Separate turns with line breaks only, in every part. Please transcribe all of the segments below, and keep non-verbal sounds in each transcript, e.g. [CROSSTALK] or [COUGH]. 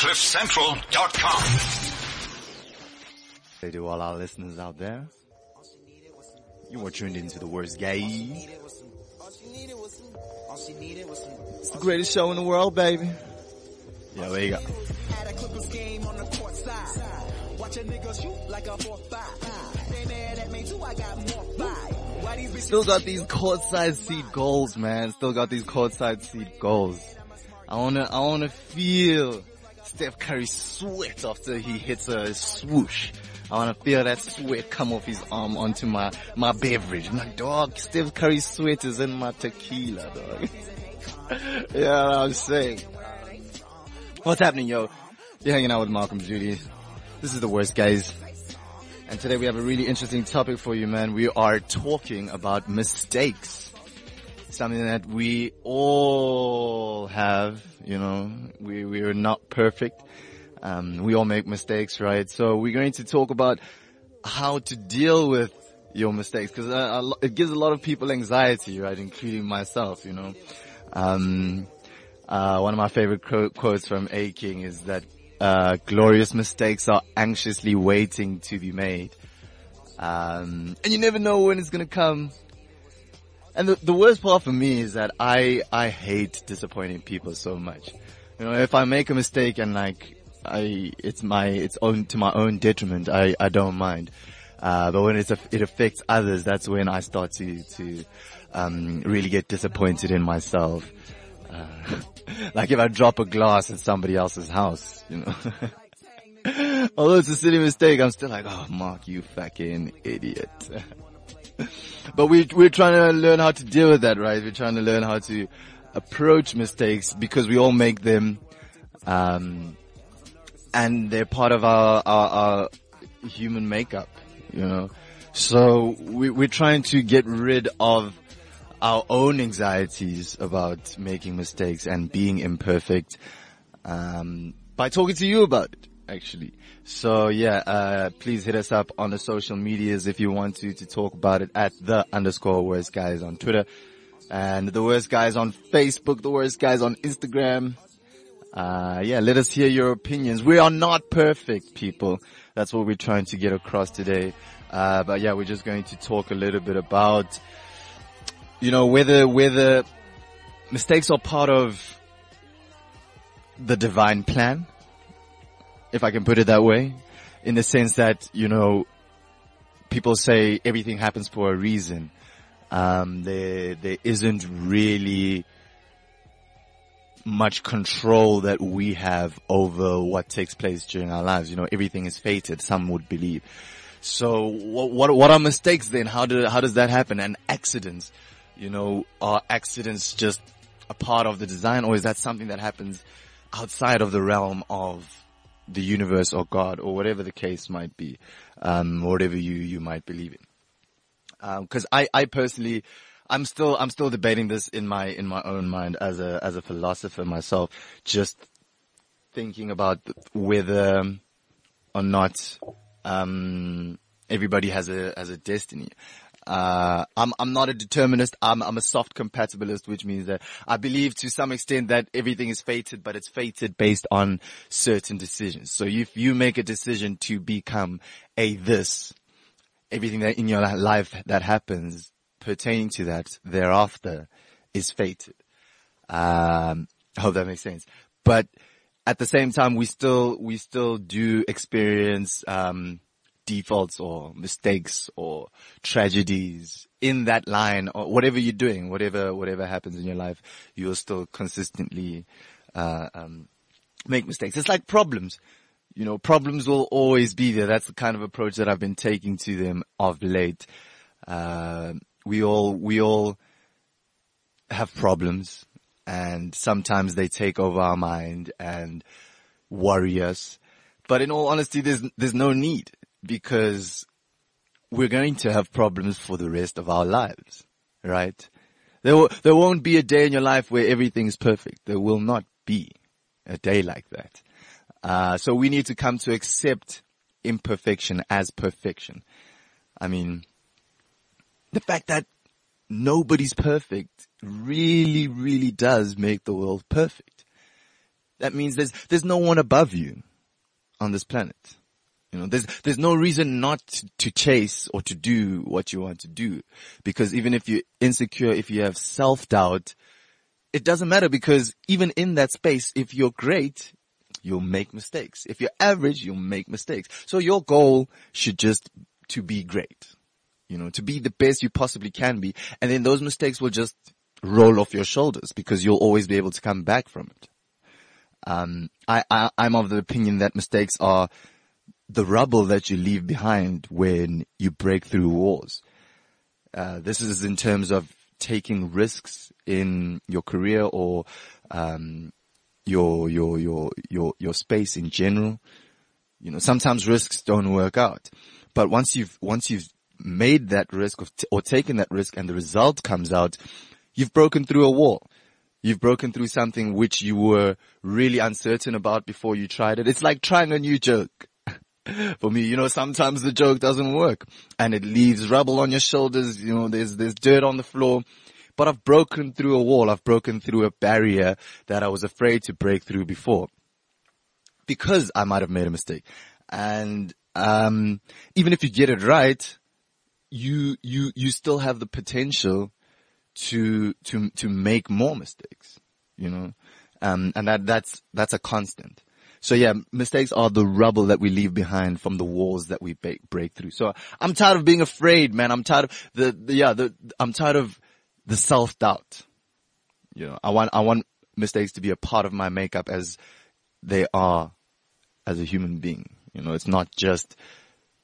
CliffCentral.com.
Say to all our listeners out there, you are tuned into the worst gay. It's the greatest show in the world, baby. Yeah, there you go. Still got these courtside seat goals, man. Still got these courtside seat goals. I wanna, I wanna feel Steph Curry sweat after he hits a swoosh. I wanna feel that sweat come off his arm onto my, my beverage. Like, dog, Steph Curry's sweat is in my tequila, dog. [LAUGHS] yeah, I'm saying. What's happening, yo? You're hanging out with Malcolm Judy. This is the worst, guys. And today we have a really interesting topic for you, man. We are talking about mistakes. Something that we all have, you know, we, we are not perfect. Um, we all make mistakes, right? So we're going to talk about how to deal with your mistakes because uh, it gives a lot of people anxiety, right? Including myself, you know. Um, uh, one of my favorite quote, quotes from A King is that uh, glorious mistakes are anxiously waiting to be made. Um, and you never know when it's gonna come. And the, the worst part for me is that I, I hate disappointing people so much. You know, if I make a mistake and like, I, it's my, it's own, to my own detriment, I, I don't mind. Uh, but when it's, a, it affects others, that's when I start to, to, um, really get disappointed in myself. Uh, [LAUGHS] like if I drop a glass at somebody else's house, you know. [LAUGHS] Although it's a silly mistake, I'm still like, oh, Mark, you fucking idiot. [LAUGHS] [LAUGHS] but we, we're trying to learn how to deal with that, right? We're trying to learn how to approach mistakes because we all make them, um, and they're part of our, our, our human makeup, you know. So we, we're trying to get rid of our own anxieties about making mistakes and being imperfect um, by talking to you about it actually. So yeah uh, please hit us up on the social medias if you want to to talk about it at the underscore worst guys on twitter and the worst guys on facebook the worst guys on instagram. Uh, yeah let us hear your opinions. We are not perfect people. That's what we're trying to get across today. Uh, but yeah we're just going to talk a little bit about you know, whether, whether mistakes are part of the divine plan, if I can put it that way, in the sense that, you know, people say everything happens for a reason. Um, there, there isn't really much control that we have over what takes place during our lives. You know, everything is fated, some would believe. So what, what, what are mistakes then? How do, how does that happen? And accidents? You know, are accidents just a part of the design or is that something that happens outside of the realm of the universe or God or whatever the case might be, um, whatever you, you might believe in. Um, cause I, I personally, I'm still, I'm still debating this in my, in my own mind as a, as a philosopher myself, just thinking about whether or not, um, everybody has a, has a destiny. Uh, I'm, I'm not a determinist. I'm, I'm a soft compatibilist, which means that I believe to some extent that everything is fated, but it's fated based on certain decisions. So if you make a decision to become a this, everything that in your life that happens pertaining to that thereafter is fated. Um, I hope that makes sense. But at the same time, we still, we still do experience, um, defaults or mistakes or tragedies in that line or whatever you're doing, whatever, whatever happens in your life, you'll still consistently, uh, um, make mistakes. It's like problems. You know, problems will always be there. That's the kind of approach that I've been taking to them of late. Uh, we all, we all have problems and sometimes they take over our mind and worry us. But in all honesty, there's, there's no need because we're going to have problems for the rest of our lives, right? There, will, there won't be a day in your life where everything's perfect. There will not be a day like that. Uh, so we need to come to accept imperfection as perfection. I mean, the fact that nobody's perfect really, really does make the world perfect. that means there's, there's no one above you on this planet. You know, there's, there's no reason not to chase or to do what you want to do. Because even if you're insecure, if you have self-doubt, it doesn't matter because even in that space, if you're great, you'll make mistakes. If you're average, you'll make mistakes. So your goal should just to be great. You know, to be the best you possibly can be. And then those mistakes will just roll off your shoulders because you'll always be able to come back from it. Um, I, I, I'm of the opinion that mistakes are the rubble that you leave behind when you break through walls. Uh, this is in terms of taking risks in your career or um, your your your your your space in general. You know, sometimes risks don't work out, but once you've once you've made that risk or taken that risk and the result comes out, you've broken through a wall. You've broken through something which you were really uncertain about before you tried it. It's like trying a new joke. For me, you know, sometimes the joke doesn't work and it leaves rubble on your shoulders. You know, there's, there's dirt on the floor, but I've broken through a wall. I've broken through a barrier that I was afraid to break through before because I might have made a mistake. And, um, even if you get it right, you, you, you still have the potential to, to, to make more mistakes, you know, um, and that, that's, that's a constant. So yeah, mistakes are the rubble that we leave behind from the walls that we break, break through. So I'm tired of being afraid, man. I'm tired of the, the yeah, the, I'm tired of the self-doubt. You know, I want, I want mistakes to be a part of my makeup as they are as a human being. You know, it's not just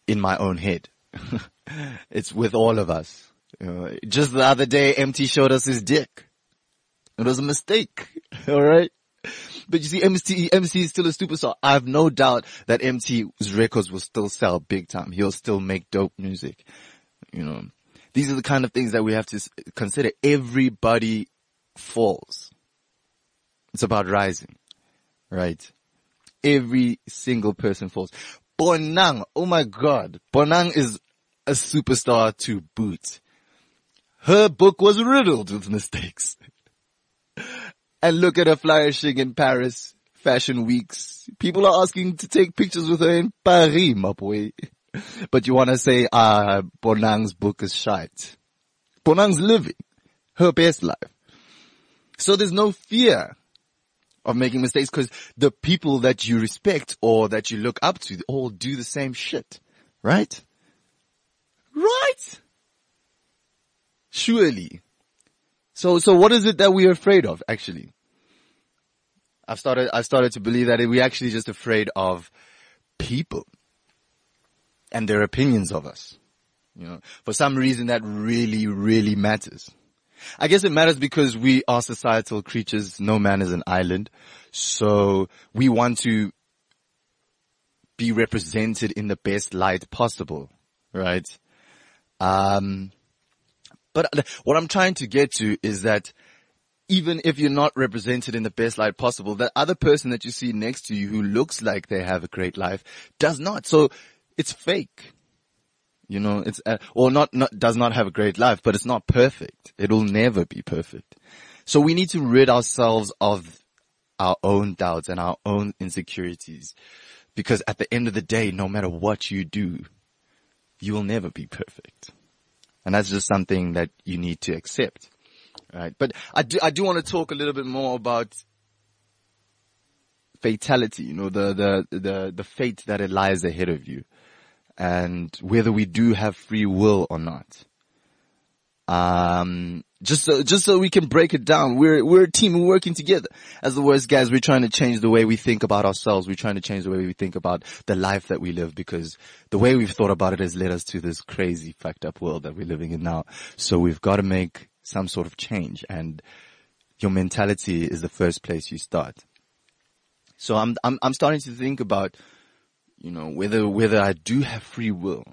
in my own head. [LAUGHS] it's with all of us. You know, just the other day, Emtee showed us his dick. It was a mistake. [LAUGHS] All right. [LAUGHS] But you see, MC, MC is still a superstar. I have no doubt that Emtee's records will still sell big time. He'll still make dope music. You know, these are the kind of things that we have to consider. Everybody falls. It's about rising, right? Every single person falls. Bonang, oh my god, Bonang is a superstar to boot. Her book was riddled with mistakes. And look at her flourishing in Paris, fashion weeks. People are asking to take pictures with her in Paris, my boy. But you want to say, ah, uh, Bonang's book is shite. Bonang's living her best life. So there's no fear of making mistakes because the people that you respect or that you look up to all do the same shit. Right? Right? Surely. So, so what is it that we're afraid of, actually? I've started, I started to believe that we're actually just afraid of people and their opinions of us. You know, for some reason that really, really matters. I guess it matters because we are societal creatures. No man is an island. So we want to be represented in the best light possible, right? Um, but what I'm trying to get to is that even if you're not represented in the best light possible, that other person that you see next to you who looks like they have a great life does not. So it's fake. You know, it's, uh, or not, not, does not have a great life, but it's not perfect. It'll never be perfect. So we need to rid ourselves of our own doubts and our own insecurities. Because at the end of the day, no matter what you do, you will never be perfect. And that's just something that you need to accept. Right. But I do, I do want to talk a little bit more about fatality, you know, the, the, the, the fate that it lies ahead of you and whether we do have free will or not. Um, just so, just so we can break it down. We're, we're a team. We're working together. As the worst guys, we're trying to change the way we think about ourselves. We're trying to change the way we think about the life that we live because the way we've thought about it has led us to this crazy fucked up world that we're living in now. So we've got to make some sort of change and your mentality is the first place you start. So I'm, I'm, I'm starting to think about you know, whether, whether I do have free will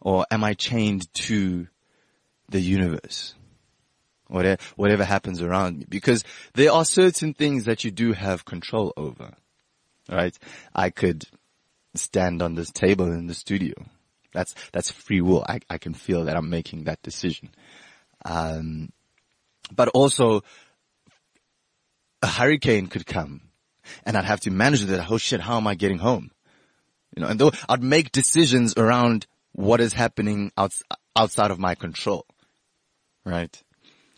or am I chained to the universe? Whatever, whatever happens around me. Because there are certain things that you do have control over. Right? I could stand on this table in the studio. That's, that's free will. I, I can feel that I'm making that decision. Um, but also a hurricane could come and I'd have to manage that. Oh shit, how am I getting home? You know, and though I'd make decisions around what is happening outs- outside of my control. Right?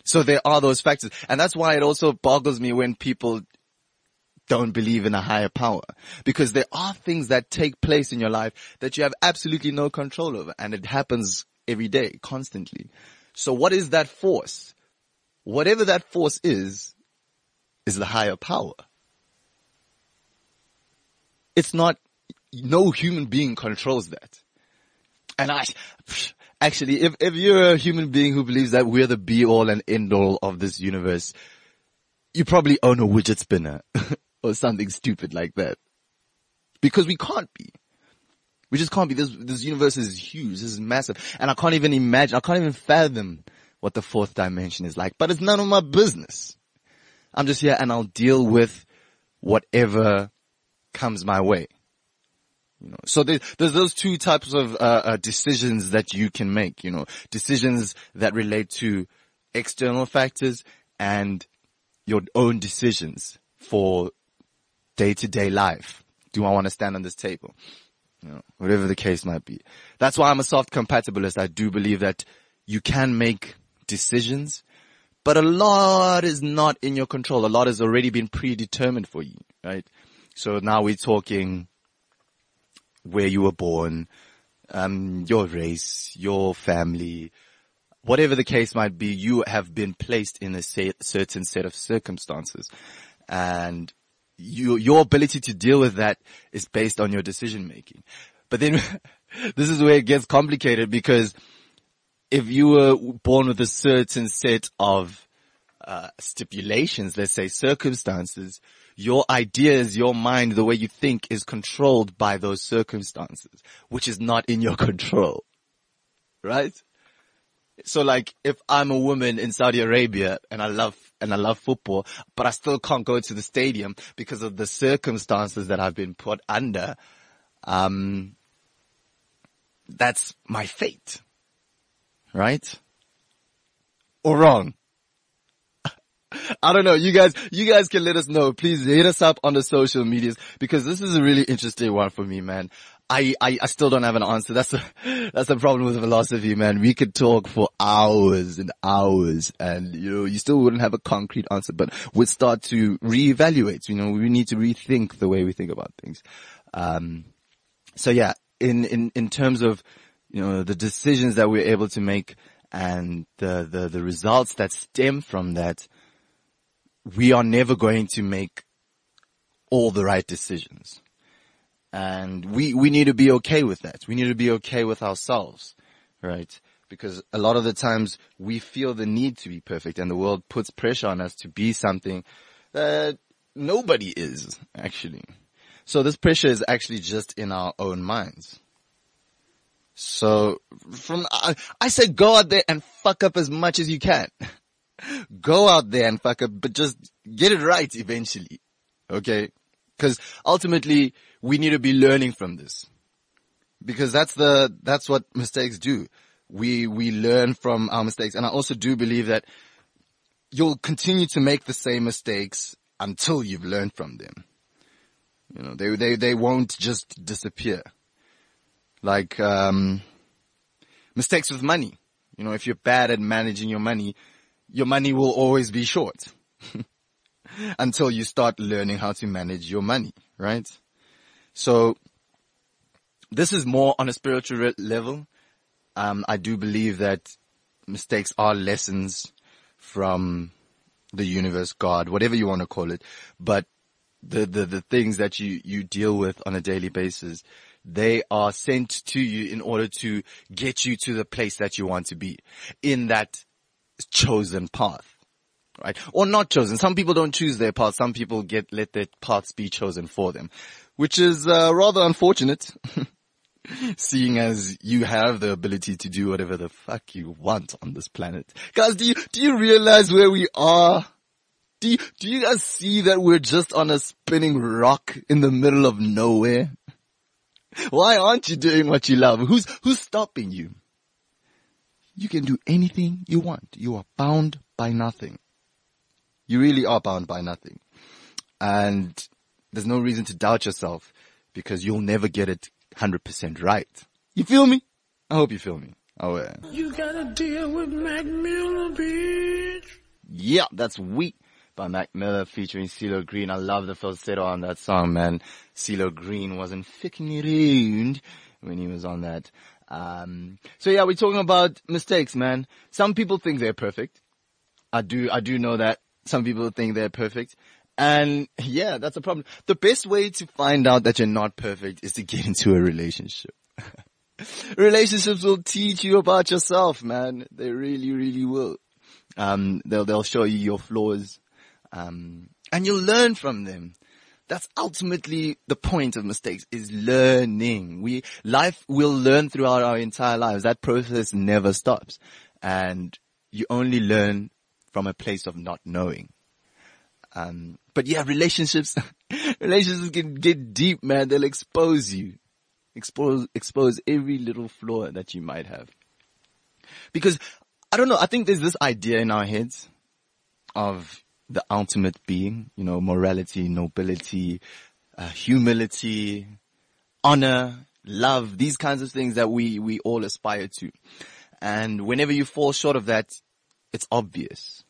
So there are those factors. And that's why it also boggles me when people don't believe in a higher power. Because there are things that take place in your life that you have absolutely no control over. And it happens every day, constantly. So what is that force? Whatever that force is, is the higher power. It's not, no human being controls that. And I, [SIGHS] actually, if, if you're a human being who believes that we're the be all and end all of this universe, you probably own a widget spinner [LAUGHS] or something stupid like that. Because we can't be. We just can't be. This, this universe is huge. This is massive. And I can't even imagine, I can't even fathom what the fourth dimension is like, but it's none of my business. I'm just here and I'll deal with whatever comes my way. You know, so there's, there's those two types of uh, uh, decisions that you can make. You know, decisions that relate to external factors and your own decisions for day to day life. Do I want to stand on this table? You know, whatever the case might be. That's why I'm a soft compatibilist. I do believe that you can make decisions, but a lot is not in your control. A lot has already been predetermined for you, right? So now we're talking where you were born, um, your race, your family, whatever the case might be, you have been placed in a certain set of circumstances. And you, your ability to deal with that is based on your decision making. But then [LAUGHS] this is where it gets complicated because if you were born with a certain set of uh, stipulations, let's say circumstances, your ideas, your mind, the way you think is controlled by those circumstances, which is not in your [LAUGHS] control. Right? So like, if I'm a woman in Saudi Arabia and I love, and I love football, but I still can't go to the stadium because of the circumstances that I've been put under, um, that's my fate. Right? Or wrong? [LAUGHS] I don't know. You guys, you guys can let us know. Please hit us up on the social medias because this is a really interesting one for me, man. I, I, I still don't have an answer. That's the, that's the problem with philosophy, man. We could talk for hours and hours and, you know, you still wouldn't have a concrete answer, but we'd start to reevaluate. You know, we need to rethink the way we think about things. Um, so yeah, in, in, in terms of, you know, the decisions that we're able to make and the, the, the results that stem from that, we are never going to make all the right decisions. And we, we need to be okay with that. We need to be okay with ourselves, right? Because a lot of the times we feel the need to be perfect and the world puts pressure on us to be something that nobody is actually. So this pressure is actually just in our own minds. So from, I, I say go out there and fuck up as much as you can. [LAUGHS] go out there and fuck up, but just get it right eventually. Okay. Cause ultimately we need to be learning from this because that's the, that's what mistakes do. We, we learn from our mistakes. And I also do believe that you'll continue to make the same mistakes until you've learned from them. You know, they, they, they won't just disappear. Like, um, mistakes with money. You know, if you're bad at managing your money, your money will always be short [LAUGHS] until you start learning how to manage your money, right? So this is more on a spiritual level. Um, I do believe that mistakes are lessons from the universe, God, whatever you want to call it. But the, the, the things that you, you deal with on a daily basis, they are sent to you in order to get you to the place that you want to be in that chosen path. Right? Or not chosen. Some people don't choose their path. Some people get, let their paths be chosen for them. Which is, uh, rather unfortunate. [LAUGHS] seeing as you have the ability to do whatever the fuck you want on this planet. Guys, do you, do you realize where we are? Do you, do you guys see that we're just on a spinning rock in the middle of nowhere? Why aren't you doing what you love? Who's, who's stopping you? You can do anything you want. You are bound by nothing. You really are bound by nothing. And there's no reason to doubt yourself because you'll never get it 100% right. You feel me? I hope you feel me. Oh yeah.
You gotta deal with Mac Miller, bitch.
Yeah, that's We by Mac Miller featuring CeeLo Green. I love the falsetto on that song, man. CeeLo Green wasn't fucking around when he was on that. Um, so yeah, we're talking about mistakes, man. Some people think they're perfect. I do, I do know that some people think they're perfect. And yeah, that's a problem. The best way to find out that you're not perfect is to get into a relationship. [LAUGHS] Relationships will teach you about yourself, man. They really, really will. Um, they'll, they'll show you your flaws. Um, and you'll learn from them. That's ultimately the point of mistakes is learning. We, life will learn throughout our entire lives. That process never stops. And you only learn from a place of not knowing. Um, but yeah, relationships, [LAUGHS] relationships can get deep, man. They'll expose you, expose, expose every little flaw that you might have. Because I don't know, I think there's this idea in our heads of the ultimate being, you know, morality, nobility, uh, humility, honor, love, these kinds of things that we, we all aspire to. And whenever you fall short of that, it's obvious.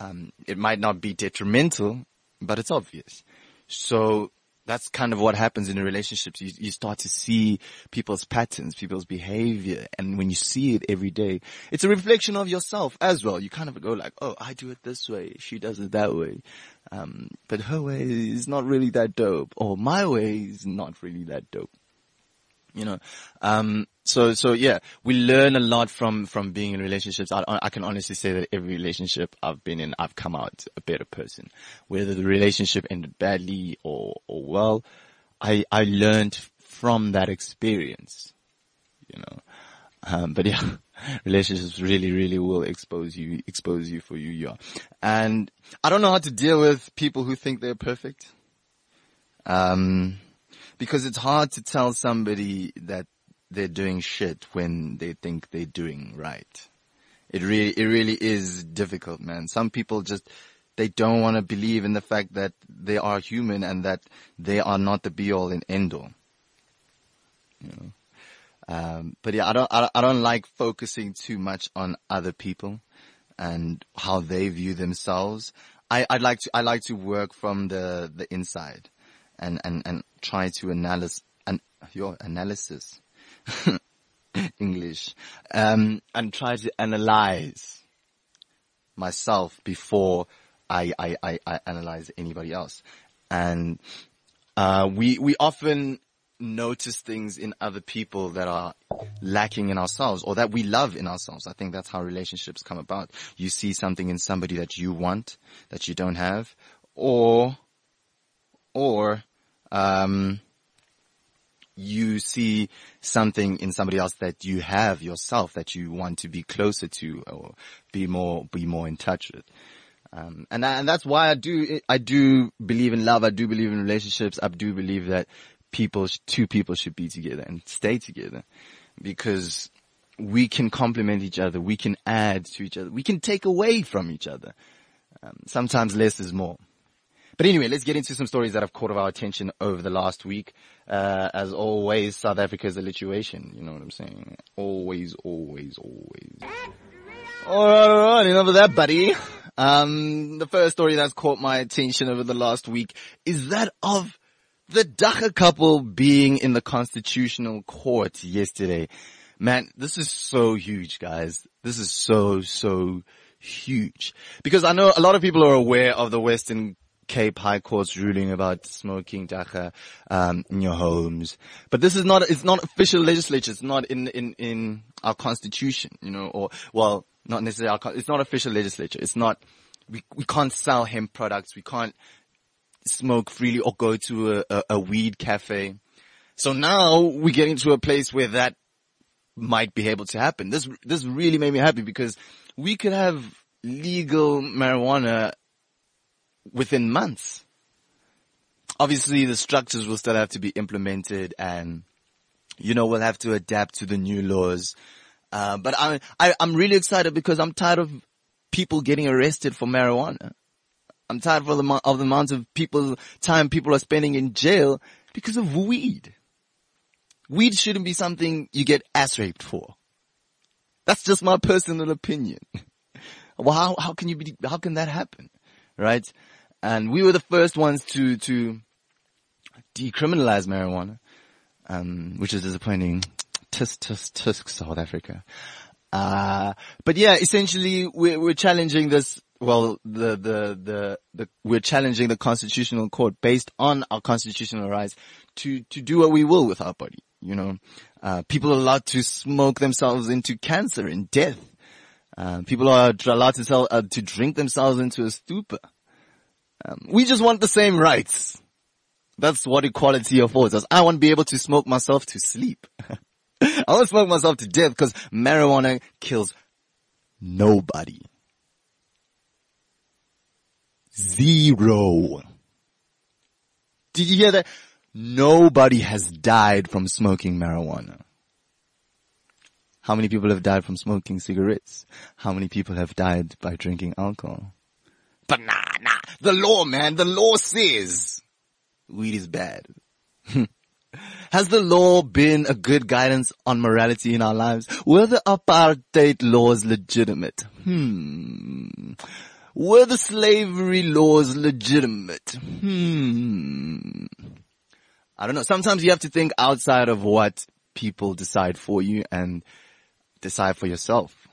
Um, it might not be detrimental, but it's obvious. So that's kind of what happens in a relationship. You, you start to see people's patterns, people's behavior. And when you see it every day, it's a reflection of yourself as well. You kind of go like, oh, I do it this way. She does it that way. Um, but her way is not really that dope. Or my way is not really that dope you know. Um, so, so yeah, we learn a lot from, from being in relationships. I, I can honestly say that every relationship I've been in, I've come out a better person. Whether the relationship ended badly or, or well, I, I learned from that experience, you know. Um, but yeah, [LAUGHS] relationships really, really will expose you, expose you for who you are. And I don't know how to deal with people who think they're perfect. Um, because it's hard to tell somebody that they're doing shit when they think they're doing right. It really, it really is difficult, man. Some people just, they don't want to believe in the fact that they are human and that they are not the be all and end all. You know? Um, but yeah, I don't, I, I don't like focusing too much on other people and how they view themselves. I, I'd like to, I like to work from the, the inside and, and, and try to analyze, an, your analysis, [LAUGHS] English, um, and try to analyze myself before I, I, I, I analyze anybody else. And, uh, we, we often notice things in other people that are lacking in ourselves or that we love in ourselves. I think that's how relationships come about. You see something in somebody that you want, that you don't have, or, or um, you see something in somebody else that you have yourself that you want to be closer to or be more, be more in touch with. Um, and, and that's why I do, I do believe in love. I do believe in relationships. I do believe that people, two people should be together and stay together because we can complement each other. We can add to each other. We can take away from each other. Um, sometimes less is more. But anyway, let's get into some stories that have caught our attention over the last week. Uh, as always, South Africa is a lituation. You know what I'm saying? Always, always, always. Alright, alright, enough of that, buddy. Um, the first story that's caught my attention over the last week is that of the Dagga couple being in the constitutional court yesterday. Man, this is so huge, guys. This is so, so huge. Because I know a lot of people are aware of the Western Cape High Court's ruling about smoking dagga um, in your homes. But this is not, it's not official legislation. It's not in, in, in our constitution, you know, or, well, not necessarily our, it's not official legislature. It's not, we, we can't sell hemp products. We can't smoke freely or go to a, a, a weed cafe. So now we get into a place where that might be able to happen. This, this really made me happy because we could have legal marijuana within months. Obviously the structures will still have to be implemented and, you know, we'll have to adapt to the new laws. Uh, but I, I, I'm really excited because I'm tired of people getting arrested for marijuana. I'm tired of the, of the amount of people, time people are spending in jail because of weed. Weed shouldn't be something you get ass raped for. That's just my personal opinion. [LAUGHS] well, how, how can you be, how can that happen? Right? And we were the first ones to, to decriminalize marijuana, um, which is disappointing. Tisk, tisk, tisk, South Africa. Uh, but yeah, essentially we're, we're challenging this, well, the, the, the, the, we're challenging the constitutional court based on our constitutional rights to, to do what we will with our body. You know, uh, people are allowed to smoke themselves into cancer and death. Uh, people are allowed to sell, uh, to drink themselves into a stupor. Um, we just want the same rights. That's what equality affords us. I want to be able to smoke myself to sleep. [LAUGHS] I want to smoke myself to death because marijuana kills nobody. Zero. Did you hear that? Nobody has died from smoking marijuana. How many people have died from smoking cigarettes? How many people have died by drinking alcohol? But nah, nah. The law, man. The law says weed is bad. [LAUGHS] Has the law been a good guidance on morality in our lives? Were the apartheid laws legitimate? Hmm. Were the slavery laws legitimate? Hmm. I don't know. Sometimes you have to think outside of what people decide for you and decide for yourself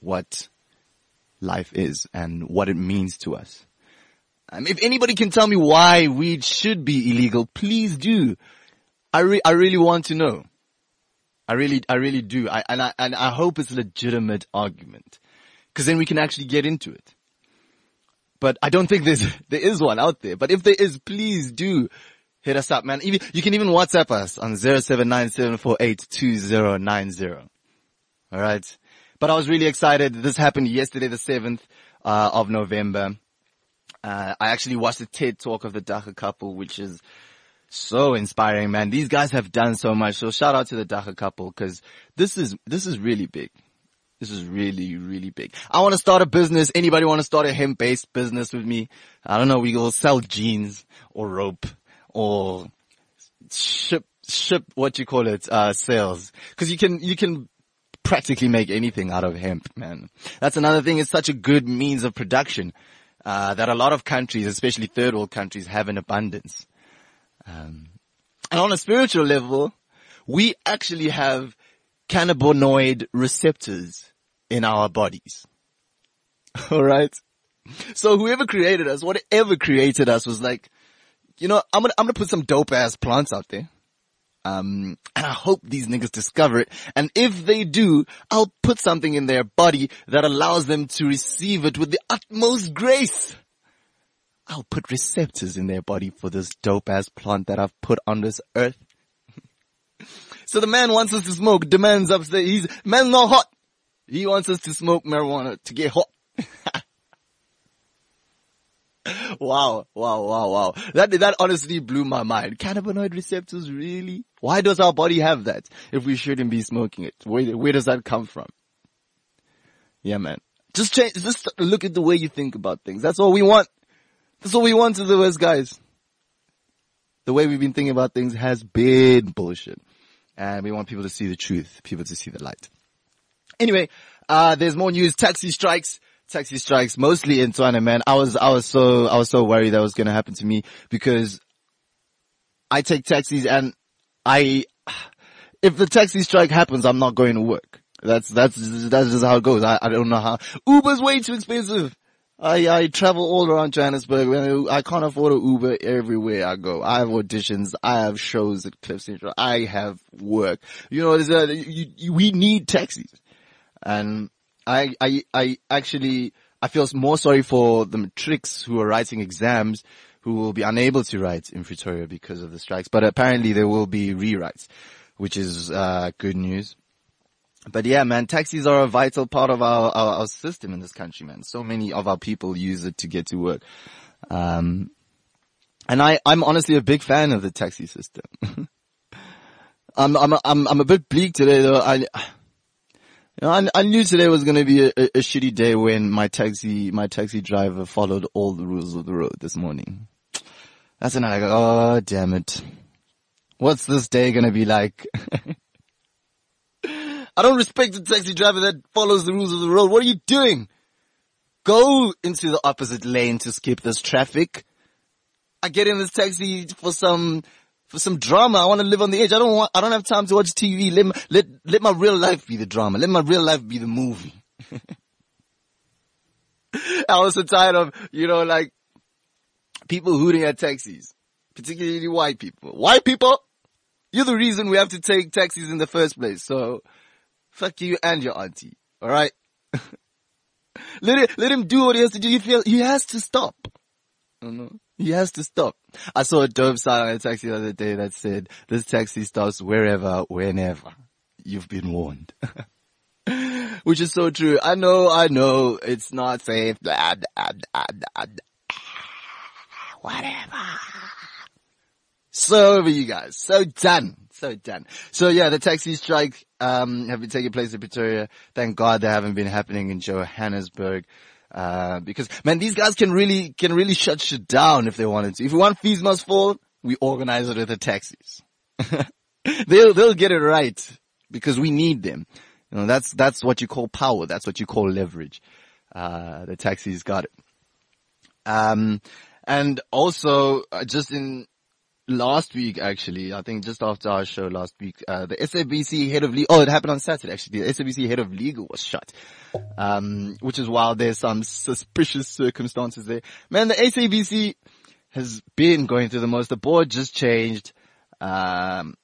what life is and what it means to us. Um, if anybody can tell me why weed should be illegal, please do. I re- I really want to know. I really, I really do. I, and I, and I hope it's a legitimate argument. Cause then we can actually get into it. But I don't think there's, [LAUGHS] there is one out there. But if there is, please do hit us up, man. Even, you can even WhatsApp us on 0797482090. Alright. But I was really excited. This happened yesterday, the 7th, uh, of November. Uh, I actually watched the TED talk of the Dagga couple, which is so inspiring, man. These guys have done so much. So shout out to the Dagga couple because this is, this is really big. This is really, really big. I want to start a business. Anybody want to start a hemp based business with me? I don't know. We will sell jeans or rope or ship, ship, what you call it, uh, sales. Cause you can, you can practically make anything out of hemp, man. That's another thing. It's such a good means of production, uh, that a lot of countries, especially third world countries have in abundance. Um, and on a spiritual level, we actually have cannabinoid receptors in our bodies. [LAUGHS] Alright? So whoever created us, whatever created us was like, you know, I'm gonna, I'm gonna put some dope ass plants out there. Um, and I hope these niggas discover it. And if they do, I'll put something in their body that allows them to receive it with the utmost grace. I'll put receptors in their body for this dope ass plant that I've put on this earth. [LAUGHS] so the man wants us to smoke, demands upstairs. He's, man's not hot. He wants us to smoke marijuana to get hot. [LAUGHS] [LAUGHS] wow, wow, wow, wow. That, that honestly blew my mind. Cannabinoid receptors, really? Why does our body have that if we shouldn't be smoking it? Where, where does that come from? Yeah, man. Just change, just look at the way you think about things. That's all we want. That's all we want to do as guys. The way we've been thinking about things has been bullshit. And we want people to see the truth, people to see the light. Anyway, uh, there's more news. Taxi strikes. Taxi strikes mostly in Tshwane, man. I was, I was so, I was so worried that was going to happen to me because I take taxis and I, if the taxi strike happens, I'm not going to work. That's, that's, that's just how it goes. I, I don't know how. Uber's way too expensive. I, I travel all around Johannesburg. I can't afford an Uber everywhere I go. I have auditions. I have shows at Cliff Central. I have work. You know, a, you, you, we need taxis. And I, I, I actually, I feel more sorry for the matrics who are writing exams who will be unable to write in Pretoria because of the strikes. But apparently there will be rewrites, which is, uh, good news. But yeah, man, taxis are a vital part of our, our, our, system in this country, man. So many of our people use it to get to work. Um, and I, I'm honestly a big fan of the taxi system. [LAUGHS] I'm, I'm, I'm, I'm a bit bleak today though. I, You know, I, I knew today was going to be a, a, a shitty day when my taxi, my taxi driver followed all the rules of the road this morning. That's when I go, oh damn it. What's this day going to be like? [LAUGHS] I don't respect the taxi driver that follows the rules of the road. What are you doing? Go into the opposite lane to skip this traffic. I get in this taxi for some for some drama. I want to live on the edge. I don't want. I don't have time to watch TV. Let my, let let my real life be the drama. Let my real life be the movie. [LAUGHS] I was so tired of you know like people hooting at taxis, particularly white people. White people, you're the reason we have to take taxis in the first place. So fuck you and your auntie. All right. [LAUGHS] let it, let him do what he has to do. He feel he has to stop. I don't know. He has to stop. I saw a dope sign on a taxi the other day that said, this taxi stops wherever, whenever. You've been warned. [LAUGHS] Which is so true. I know, I know, it's not safe. Blah, blah, blah, Whatever. So over you guys. So done. So done. So yeah, the taxi strike, um, have been taking place in Pretoria. Thank God they haven't been happening in Johannesburg. Uh, because man, these guys can really, can really shut shit down if they wanted to. If we want fees must fall, we organize it with the taxis. [LAUGHS] they'll, they'll get it right because we need them. You know, that's, that's what you call power. That's what you call leverage. Uh, the taxis got it. Um, and also, uh, just in last week, actually, I think just after our show last week, uh, the SABC head of legal, oh, it happened on Saturday, actually. The SABC head of legal was shot. Um, which is why there's some suspicious circumstances there. Man, the SABC has been going through the most. The board just changed. Um,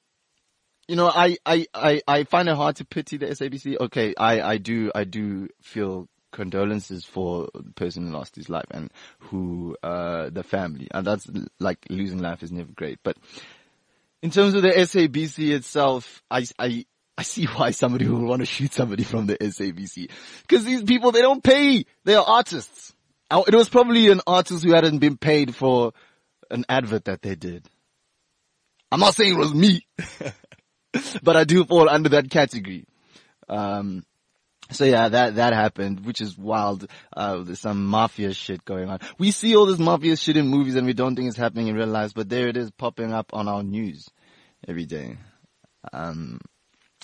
you know, I, I, I, I find it hard to pity the SABC. Okay, I, I do, I do feel condolences for the person who lost his life and who, uh, the family. And that's like losing life is never great. But in terms of the SABC itself, I, I, I see [LAUGHS] why somebody would want to shoot somebody from the SABC. Cause these people, they don't pay. They are artists. It was probably an artist who hadn't been paid for an advert that they did. I'm not saying it was me, [LAUGHS] but I do fall under that category. Um, so yeah, that, that happened, which is wild. Uh, there's some mafia shit going on. We see all this mafia shit in movies and we don't think it's happening in real life, but there it is popping up on our news every day. Um,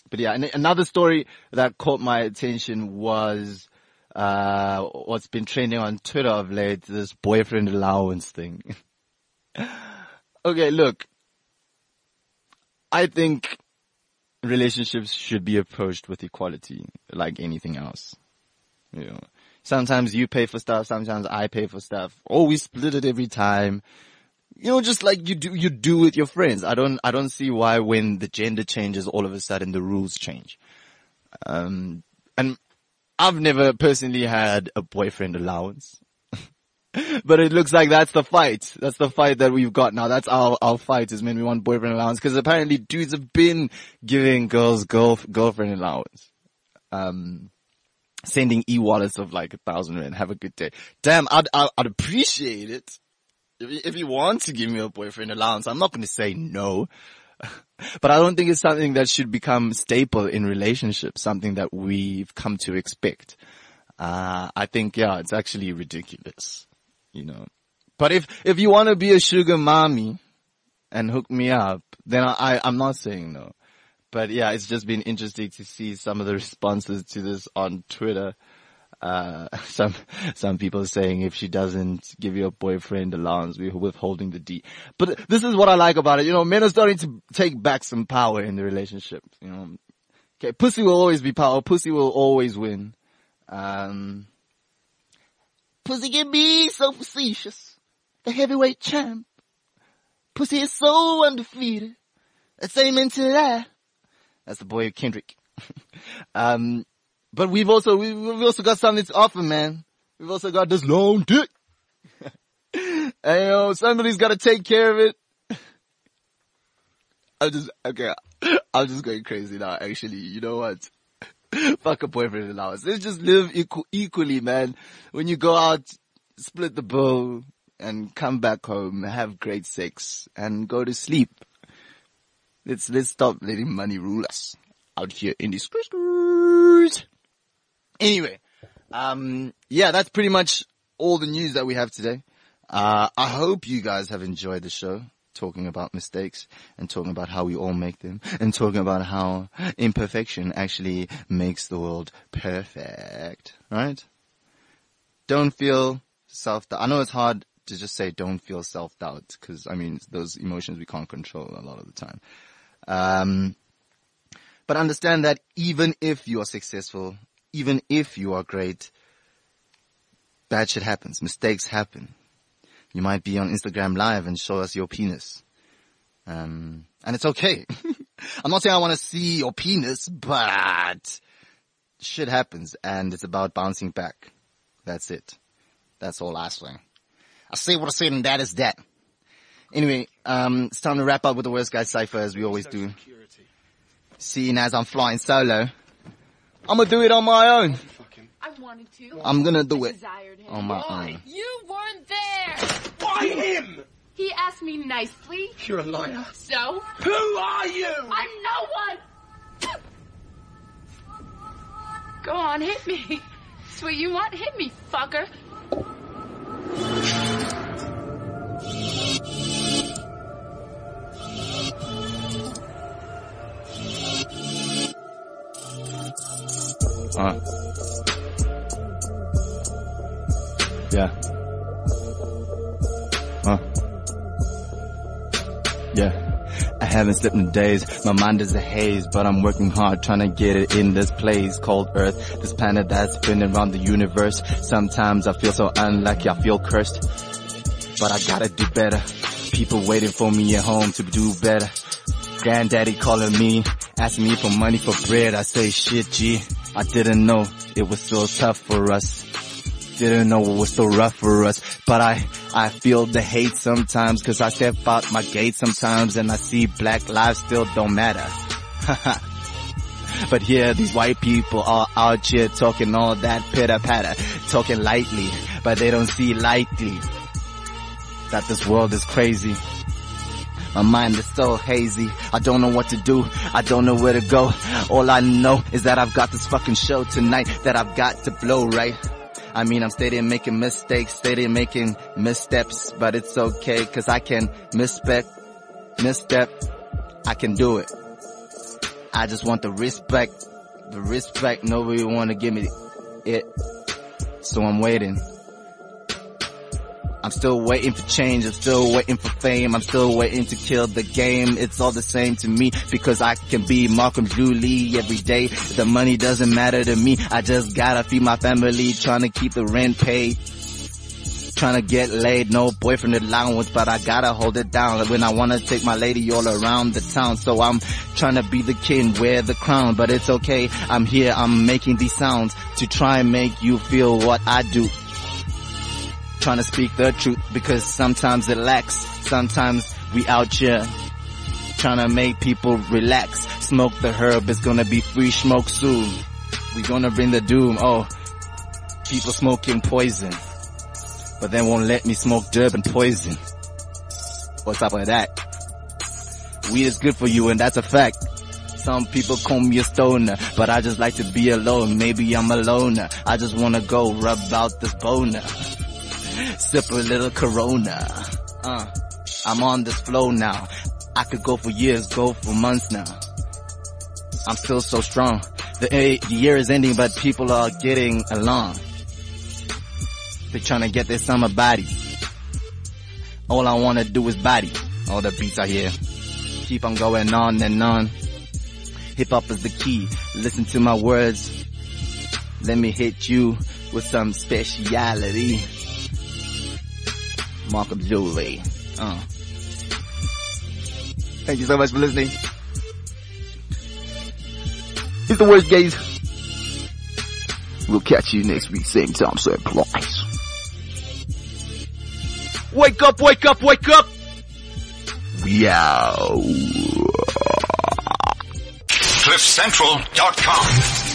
but yeah, another story that caught my attention was, uh, what's been trending on Twitter of late, this boyfriend allowance thing. [LAUGHS] okay, look, I think relationships should be approached with equality, like anything else. You know, sometimes you pay for stuff, sometimes I pay for stuff, we split it every time. You know, just like you do, you do with your friends. I don't, I don't see why when the gender changes, all of a sudden the rules change. Um, and I've never personally had a boyfriend allowance. [LAUGHS] but it looks like that's the fight. That's the fight that we've got now. That's our, our fight is when we want boyfriend allowance because apparently dudes have been giving girls girl, girlfriend allowance. Um, sending e-wallets of like a thousand rand. Have a good day. Damn, I'd, I'd, I'd appreciate it. If, if you want to give me a boyfriend allowance, I'm not going to say no. [LAUGHS] but I don't think it's something that should become staple in relationships, something that we've come to expect. Uh, I think, yeah, it's actually ridiculous you know. But if, if you want to be a sugar mommy and hook me up, then I, I'm not saying no. But yeah, it's just been interesting to see some of the responses to this on Twitter. Uh, [LAUGHS] some, some people saying if she doesn't give you a boyfriend allowance, we're withholding the D. But this is what I like about it. You know, men are starting to take back some power in the relationship. You know, okay, pussy will always be power. Pussy will always win. Um, Pussy can be so facetious. The heavyweight champ. Pussy is so undefeated. The same to that. That's the boy of Kendrick. [LAUGHS] um, but we've also, we've also got something to offer, man. We've also got this long dick. and you know, somebody's gotta take care of it. [LAUGHS] I'm just, okay, [LAUGHS] I'm just going crazy now, actually. You know what? [LAUGHS] Fuck a boyfriend allowance. Let's just live equal, equally, man. When you go out, split the bill and come back home, have great sex and go to sleep. Let's, let's stop letting money rule us out here in these streets. Anyway, um, yeah, that's pretty much all the news that we have today. Uh, I hope you guys have enjoyed the show talking about mistakes and talking about how we all make them and talking about how imperfection actually makes the world perfect, right? Don't feel self-doubt. I know it's hard to just say don't feel self-doubt because I mean, those emotions we can't control a lot of the time. Um, but understand that even if you are successful, even if you are great, bad shit happens. Mistakes happen. You might be on Instagram live and show us your penis. Um, and it's okay. [LAUGHS] I'm not saying I want to see your penis, but shit happens and it's about bouncing back. That's it. That's all I say. I say what I say and that is that. Anyway, um, it's time to wrap up with the worst guy cipher as we always do. Security. Seeing as I'm flying solo, I'm gonna do it on my own.
I wanted to.
I'm gonna do
I
it
him.
on my own.
You weren't there.
Why him?
He asked me nicely,
You're a liar.
so
Who are you?
I'm no one. Go on, hit me. It's what you want. Hit me, fucker.
Uh. Yeah. Uh. Yeah. I haven't slept in days. My mind is a haze, but I'm working hard trying to get it in this place called Earth. This planet that's spinning around the universe. Sometimes I feel so unlucky, I feel cursed. But I gotta do better. People waiting for me at home to do better. Granddaddy calling me, asking me for money for bread. I say shit, G. I didn't know it was so tough for us. Didn't know it was so rough for us. But I, I feel the hate sometimes cause I step out my gate sometimes and I see black lives still don't matter. [LAUGHS] But here these white people are out here talking all that pitter patter, talking lightly, but they don't see lightly that this world is crazy. My mind is so hazy. I don't know what to do. I don't know where to go. All I know is that I've got this fucking show tonight that I've got to blow right. I mean, I'm steady making mistakes, steady making missteps, but it's okay cause I can misspec, misstep. I can do it. I just want the respect, the respect. Nobody wanna give me it. So I'm waiting. I'm still waiting for change. I'm still waiting for fame. I'm still waiting to kill the game. It's all the same to me because I can be Malcolm Julie every day. The money doesn't matter to me. I just gotta feed my family, trying to keep the rent paid. Trying to get laid, no boyfriend allowance, but I gotta hold it down when I wanna take my lady all around the town. So I'm trying to be the king, wear the crown, but it's okay. I'm here, I'm making these sounds to try and make you feel what I do trying to speak the truth because sometimes it lacks. Sometimes we out here trying to make people relax. Smoke the herb, it's gonna be free smoke soon. We gonna bring the doom. Oh, people smoking poison, but they won't let me smoke Durban poison. What's up with that? Weed is good for you and that's a fact. Some people call me a stoner, but I just like to be alone. Maybe I'm a loner. I just wanna go rub out this boner. Sip a little Corona. Uh, I'm on this flow now. I could go for years, go for months now. I'm still so strong. The, the year is ending, but people are getting along. They're trying to get their summer body. All I wanna do is body. All the beats I hear. Keep on going on and on. Hip hop is the key. Listen to my words. Let me hit you with some speciality. Malcolm Julie. Uh. Thank you so much for listening. It's the worst gays. We'll catch you next week, same time, same place. Wake up, wake up, wake up! We out.
CliffCentral.com.